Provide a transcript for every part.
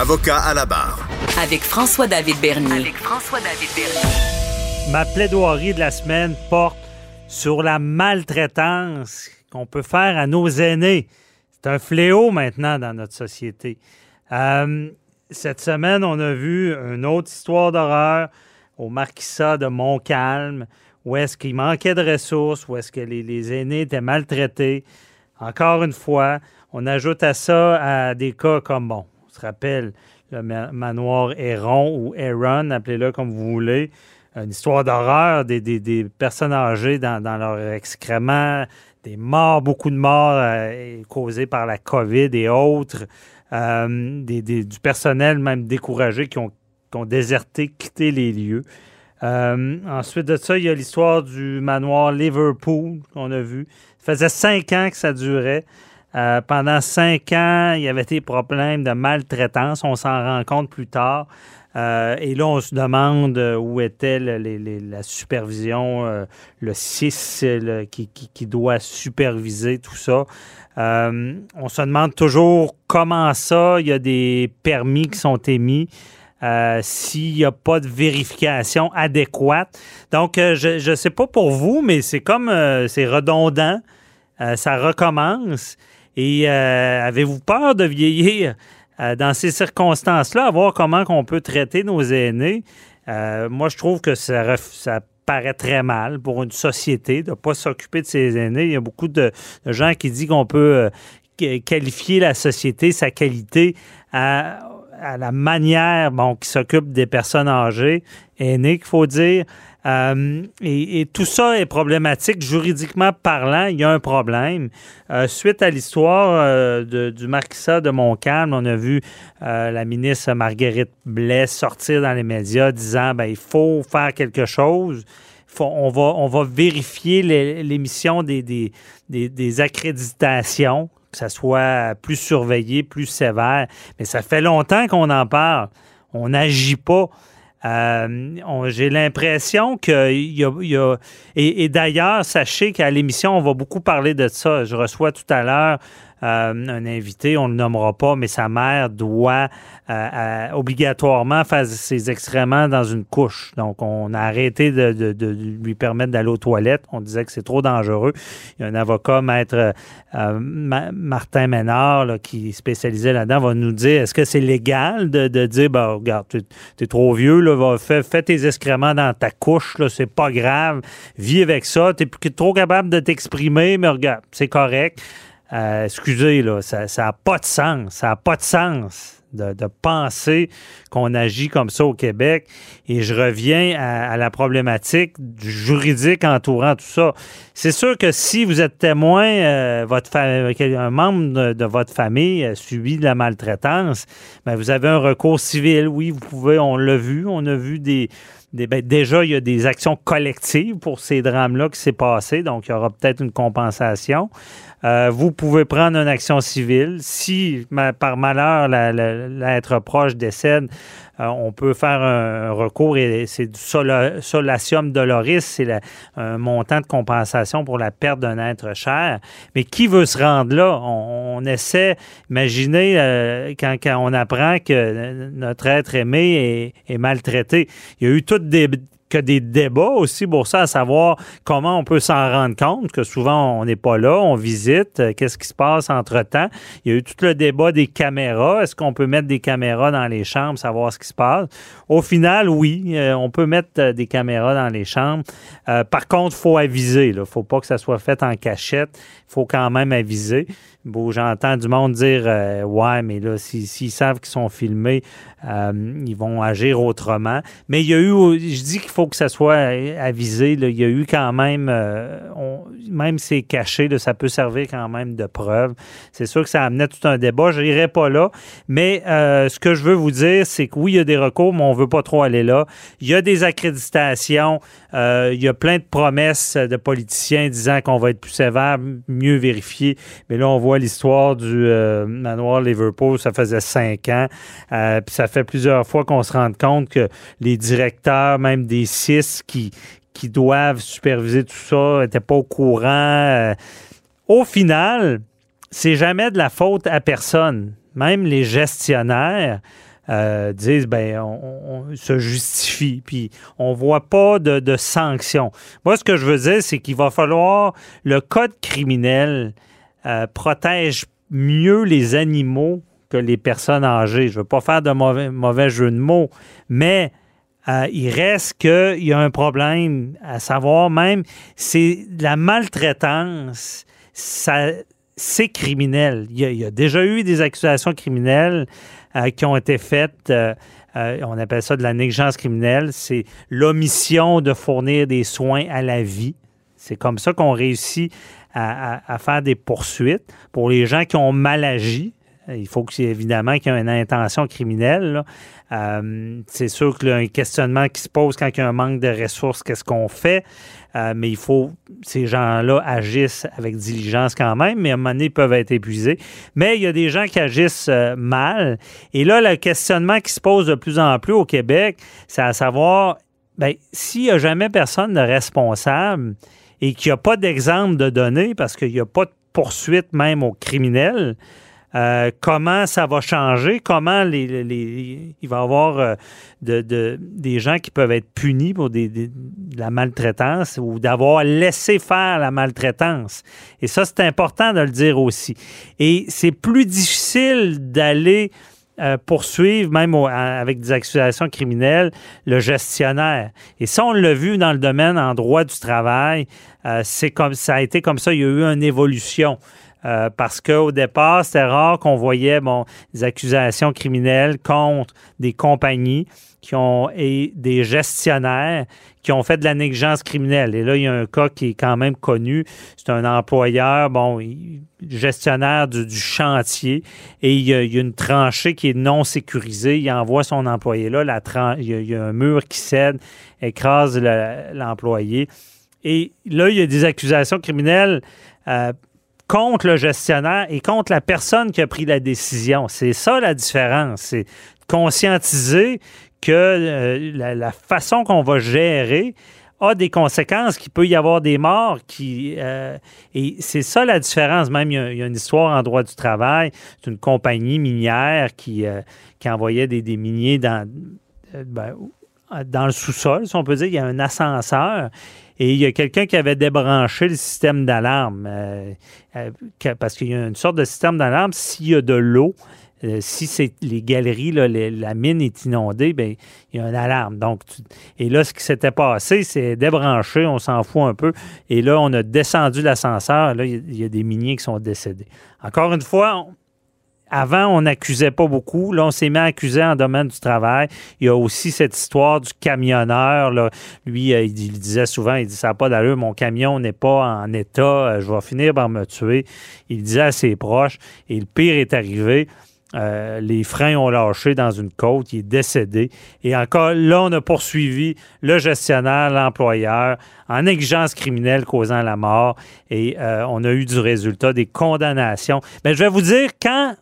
Avocat à la barre. Avec François-David Bernier. avec François-David Bernier. Ma plaidoirie de la semaine porte sur la maltraitance qu'on peut faire à nos aînés. C'est un fléau maintenant dans notre société. Euh, cette semaine, on a vu une autre histoire d'horreur au Marquisat de Montcalm, où est-ce qu'il manquait de ressources, où est-ce que les, les aînés étaient maltraités. Encore une fois, on ajoute à ça à des cas comme, bon, on se rappelle le ma- manoir Héron ou Aaron, appelez-le comme vous voulez, une histoire d'horreur des, des- des personnes âgées dans, dans leur excréments, des morts, beaucoup de morts euh, causées par la COVID et autres, euh, des- des- du personnel même découragé qui ont, qui ont déserté, quitté les lieux. Euh, ensuite de ça, il y a l'histoire du manoir Liverpool qu'on a vu. Ça faisait cinq ans que ça durait. Euh, pendant cinq ans, il y avait des problèmes de maltraitance. On s'en rend compte plus tard. Euh, et là, on se demande euh, où était la supervision, le CIS le- qui, doit superviser tout ça. On se demande toujours comment ça, il y a des permis qui sont émis. s'il n'y a pas de vérification adéquate. Donc, je ne sais pas pour vous, mais c'est comme, c'est redondant. Ça recommence. Et euh, avez-vous peur de vieillir euh, dans ces circonstances-là, à voir comment on peut traiter nos aînés? Euh, moi, je trouve que ça, ça paraît très mal pour une société de ne pas s'occuper de ses aînés. Il y a beaucoup de, gens qui disent qu'on peut euh, qu- qualifier la société, sa qualité à, à la manière bon, qui s'occupe des personnes âgées, aînées, qu'il faut dire. Euh, et, tout ça est problématique. Juridiquement parlant, il y a un problème. Euh, suite à l'histoire euh, du marquisat de Montcalm, on a vu la ministre Marguerite Blais sortir dans les médias disant ben, il faut faire quelque chose. Faut- on, va, on va vérifier les- des, des- des accréditations, que ça soit plus surveillé, plus sévère. Mais ça fait longtemps qu'on en parle. On n'agit pas. Euh, J'ai l'impression qu'il y a. il y a- et, d'ailleurs, sachez qu'à l'émission, on va beaucoup parler de ça. Je reçois tout à l'heure un invité, on ne le nommera pas, mais sa mère doit euh, euh, obligatoirement faire ses excréments dans une couche. Donc, on a arrêté de, lui permettre d'aller aux toilettes. On disait que c'est trop dangereux. Il y a un avocat, maître euh, Ma- Martin Ménard, qui est spécialisé là-dedans, va nous dire est-ce que c'est légal de, de dire ben, regarde, tu es trop vieux, va, fais, tes excréments dans ta couche, c'est pas grave, vis avec ça, tu es trop capable de t'exprimer, mais regarde, c'est correct. Euh, excusez, là, ça n'a pas de sens. Ça n'a pas de sens de, penser qu'on agit comme ça au Québec. Et je reviens à, la problématique juridique entourant tout ça. C'est sûr que si vous êtes témoin, euh, votre un membre de, votre famille a subi de la maltraitance, ben, vous avez un recours civil. Oui, vous pouvez, on l'a vu, on a vu des, ben, déjà, il y a des actions collectives pour ces drames-là qui s'est passé, donc il y aura peut-être une compensation. Euh, vous pouvez prendre une action civile. Si, par malheur, l'être proche décède, euh, on peut faire un, recours et c'est du solatium doloris, c'est un montant de compensation pour la perte d'un être cher. Mais qui veut se rendre là? On, essaie, imaginez euh, quand, on apprend que notre être aimé est maltraité. Il y a eu toutes des que des débats aussi pour ça, à savoir comment on peut s'en rendre compte, que souvent on n'est pas là, on visite, euh, qu'est-ce qui se passe entre-temps. Il y a eu tout le débat des caméras. Est-ce qu'on peut mettre des caméras dans les chambres, savoir ce qui se passe? Au final, oui, euh, on peut mettre euh, des caméras dans les chambres. Par contre, il faut aviser. Il ne faut pas que ça soit fait en cachette. Il faut quand même aviser. Bon, j'entends du monde dire Ouais, mais là, s'ils savent qu'ils sont filmés, ils vont agir autrement. Mais il y a eu, je dis qu'il faut que ça soit avisé, il y a eu quand même, euh, même si c'est caché, ça peut servir quand même de preuve. C'est sûr que ça amenait tout un débat. Je n'irai pas là. Mais ce que je veux vous dire, c'est que oui, il y a des recours, mais on ne veut pas trop aller là. Il y a des accréditations. il y a plein de promesses de politiciens disant qu'on va être plus sévère, mieux vérifié. Mais là, on voit l'histoire du euh, manoir Liverpool, ça faisait cinq ans. Euh, puis ça fait plusieurs fois qu'on se rend compte que les directeurs, même des qui, qui doivent superviser tout ça, n'étaient pas au courant. Euh. au final, c'est jamais de la faute à personne. Même les gestionnaires disent ben on, se justifie puis on voit pas de, de sanctions. Moi ce que je veux dire c'est qu'il va falloir le code criminel euh, protège mieux les animaux que les personnes âgées. Je ne veux pas faire de mauvais, mauvais jeu de mots, mais euh, il reste qu'il y a un problème, à savoir même, c'est la maltraitance, c'est criminel. Il y, a, déjà eu des accusations criminelles euh, qui ont été faites. on appelle ça de la négligence criminelle. C'est l'omission de fournir des soins à la vie. C'est comme ça qu'on réussit à, faire des poursuites. Pour les gens qui ont mal agi, il faut que, évidemment qu'il y ait une intention criminelle. Euh, c'est sûr qu'il y a un questionnement qui se pose quand il y a un manque de ressources, qu'est-ce qu'on fait? Euh, mais il faut, ces gens-là agissent avec diligence quand même, mais à un moment donné, ils peuvent être épuisés. Mais il y a des gens qui agissent euh, mal. Et là, le questionnement qui se pose de plus en plus au Québec, c'est à savoir, ben, s'il n'y a jamais personne de responsable, et qu'il n'y a pas d'exemple de données parce qu'il n'y a pas de poursuite même aux criminels, euh, comment ça va changer, comment les, il va y avoir euh, de, des gens qui peuvent être punis pour de la maltraitance ou d'avoir laissé faire la maltraitance? Et ça, c'est important de le dire aussi. Et c'est plus difficile d'aller euh, poursuivre, même avec des accusations criminelles, le gestionnaire. Et ça, on l'a vu dans le domaine en droit du travail. C'est comme ça a été comme ça. Il y a eu une évolution. Euh, parce qu'au départ, c'était rare qu'on voyait bon, des accusations criminelles contre des compagnies qui ont et des gestionnaires qui ont fait de la négligence criminelle. Et là, il y a un cas qui est quand même connu. C'est un employeur, bon, gestionnaire du, chantier, et il y, a, une tranchée qui est non sécurisée. Il envoie son employé là, la il, y a, un mur qui cède, écrase l'employé. et là, il y a des accusations criminelles. Euh, contre le gestionnaire et contre la personne qui a pris la décision. C'est ça la différence. C'est conscientiser que euh, la, façon qu'on va gérer a des conséquences, qu'il peut y avoir des morts. Qui, euh, et c'est ça la différence. Même, il y, a, une histoire en droit du travail. C'est une compagnie minière qui, euh, qui envoyait des, des miniers dans, ben, dans le sous-sol, si on peut dire. Il y a un ascenseur. Et il y a quelqu'un qui avait débranché le système d'alarme. parce qu'il y a une sorte de système d'alarme s'il y a de l'eau euh, si les galeries, la mine est inondée, ben il y a une alarme. Donc, et là, ce qui s'était passé, c'est débranché, on s'en fout un peu. Et là, on a descendu l'ascenseur. Là, il y, a des miniers qui sont décédés. Encore une fois, avant, on n'accusait pas beaucoup. Là, on s'est mis à accuser en domaine du travail. Il y a aussi cette histoire du camionneur. Là. Lui, euh, il, disait souvent, il dit, ça n'a pas d'allure, mon camion n'est pas en état, euh, je vais finir par me tuer. Il disait à ses proches. Et le pire est arrivé. Euh, les freins ont lâché dans une côte, il est décédé. Et encore là, on a poursuivi le gestionnaire, l'employeur, en exigence criminelle causant la mort. Et on a eu du résultat des condamnations. Mais je vais vous dire, quand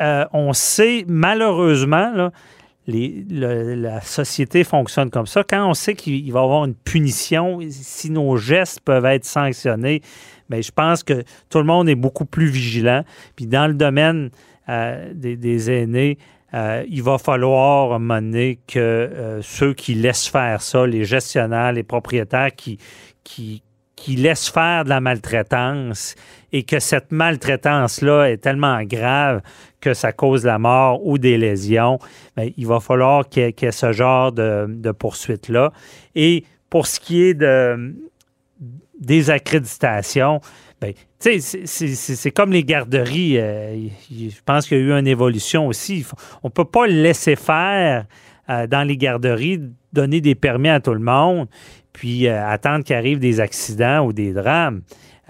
euh, on sait, malheureusement, la société fonctionne comme ça, quand on sait qu'il va y avoir une punition, si nos gestes peuvent être sanctionnés, mais ben, je pense que tout le monde est beaucoup plus vigilant. Puis dans le domaine euh, des, aînés, euh, il va falloir mener que ceux qui laissent faire ça, les gestionnaires, les propriétaires qui, qui laissent faire de la maltraitance et que cette maltraitance-là est tellement grave que ça cause la mort ou des lésions, bien, il va falloir qu'il y, ait ce genre de, de poursuite-là. Et pour ce qui est de, des accréditations, Ben, c'est comme les garderies. Euh, je pense qu'il y a eu une évolution aussi. On ne peut pas laisser faire euh, dans les garderies, donner des permis à tout le monde, puis euh, attendre qu'il arrive des accidents ou des drames.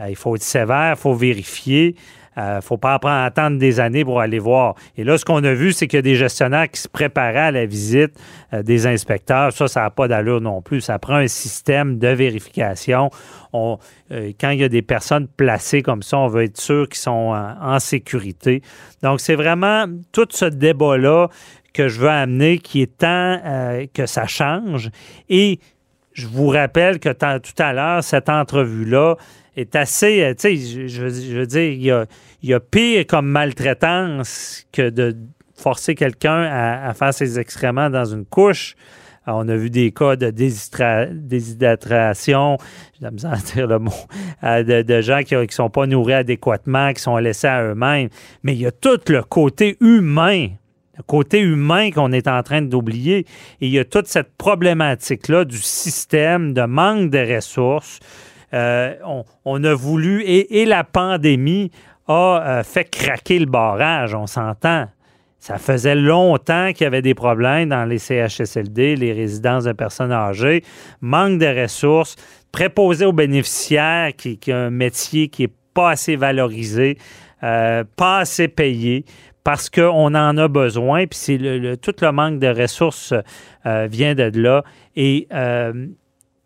il faut être sévère, il faut vérifier. Il ne faut pas attendre des années pour aller voir. Et là, ce qu'on a vu, c'est qu'il y a des gestionnaires qui se préparaient à la visite des inspecteurs. Ça, ça n'a pas d'allure non plus. Ça prend un système de vérification. On, euh, quand il y a des personnes placées comme ça, on veut être sûr qu'ils sont en, sécurité. Donc, c'est vraiment tout ce débat-là que je veux amener qui est temps euh, que ça change. Et je vous rappelle que tout à l'heure, cette entrevue-là est assez, euh, tu sais, je, veux dire, il y a, pire comme maltraitance que de forcer quelqu'un à, faire ses excréments dans une couche. On a vu des cas de déshydratation, j'ai à dire le mot, euh, de, gens qui ne sont pas nourris adéquatement, qui sont laissés à eux-mêmes. Mais il y a tout le côté humain côté humain qu'on est en train d'oublier. Et il y a toute cette problématique-là du système, de manque de ressources. Euh, on, a voulu, et, la pandémie a euh, fait craquer le barrage, on s'entend. Ça faisait longtemps qu'il y avait des problèmes dans les CHSLD, les résidences de personnes âgées, manque de ressources, préposé aux bénéficiaires, qui, qui a un métier qui n'est pas assez valorisé, euh, pas assez payé parce qu'on en a besoin, puis c'est le, tout le manque de ressources euh, vient de là. Et euh,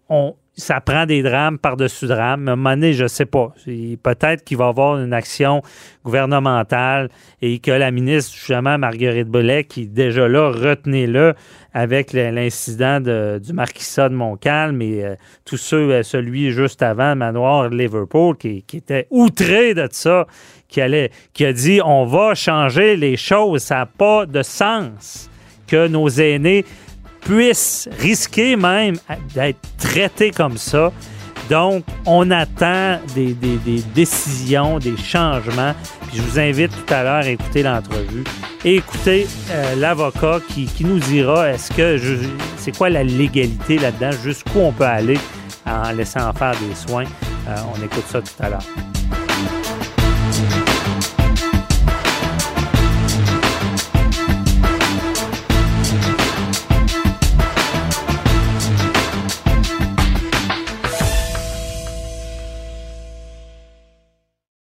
on, ça prend des drames par-dessus drames. À un moment donné, je ne sais pas. Peut-être qu'il va y avoir une action gouvernementale et que la ministre, justement, Marguerite Bellet, qui est déjà là, retenez-le avec l'incident du marquisat de Montcalm et euh, tous ceux, euh, celui juste avant, Manoir Liverpool, qui, qui, était outré de ça, qui, allait, qui a dit on va changer les choses. Ça n'a pas de sens que nos aînés puissent risquer même d'être traités comme ça. Donc, on attend des, décisions, des changements. Puis je vous invite tout à l'heure à écouter l'entrevue et écouter euh, l'avocat qui, nous dira est-ce que c'est quoi la légalité là-dedans, jusqu'où on peut aller en laissant faire des soins? Euh, on écoute ça tout à l'heure.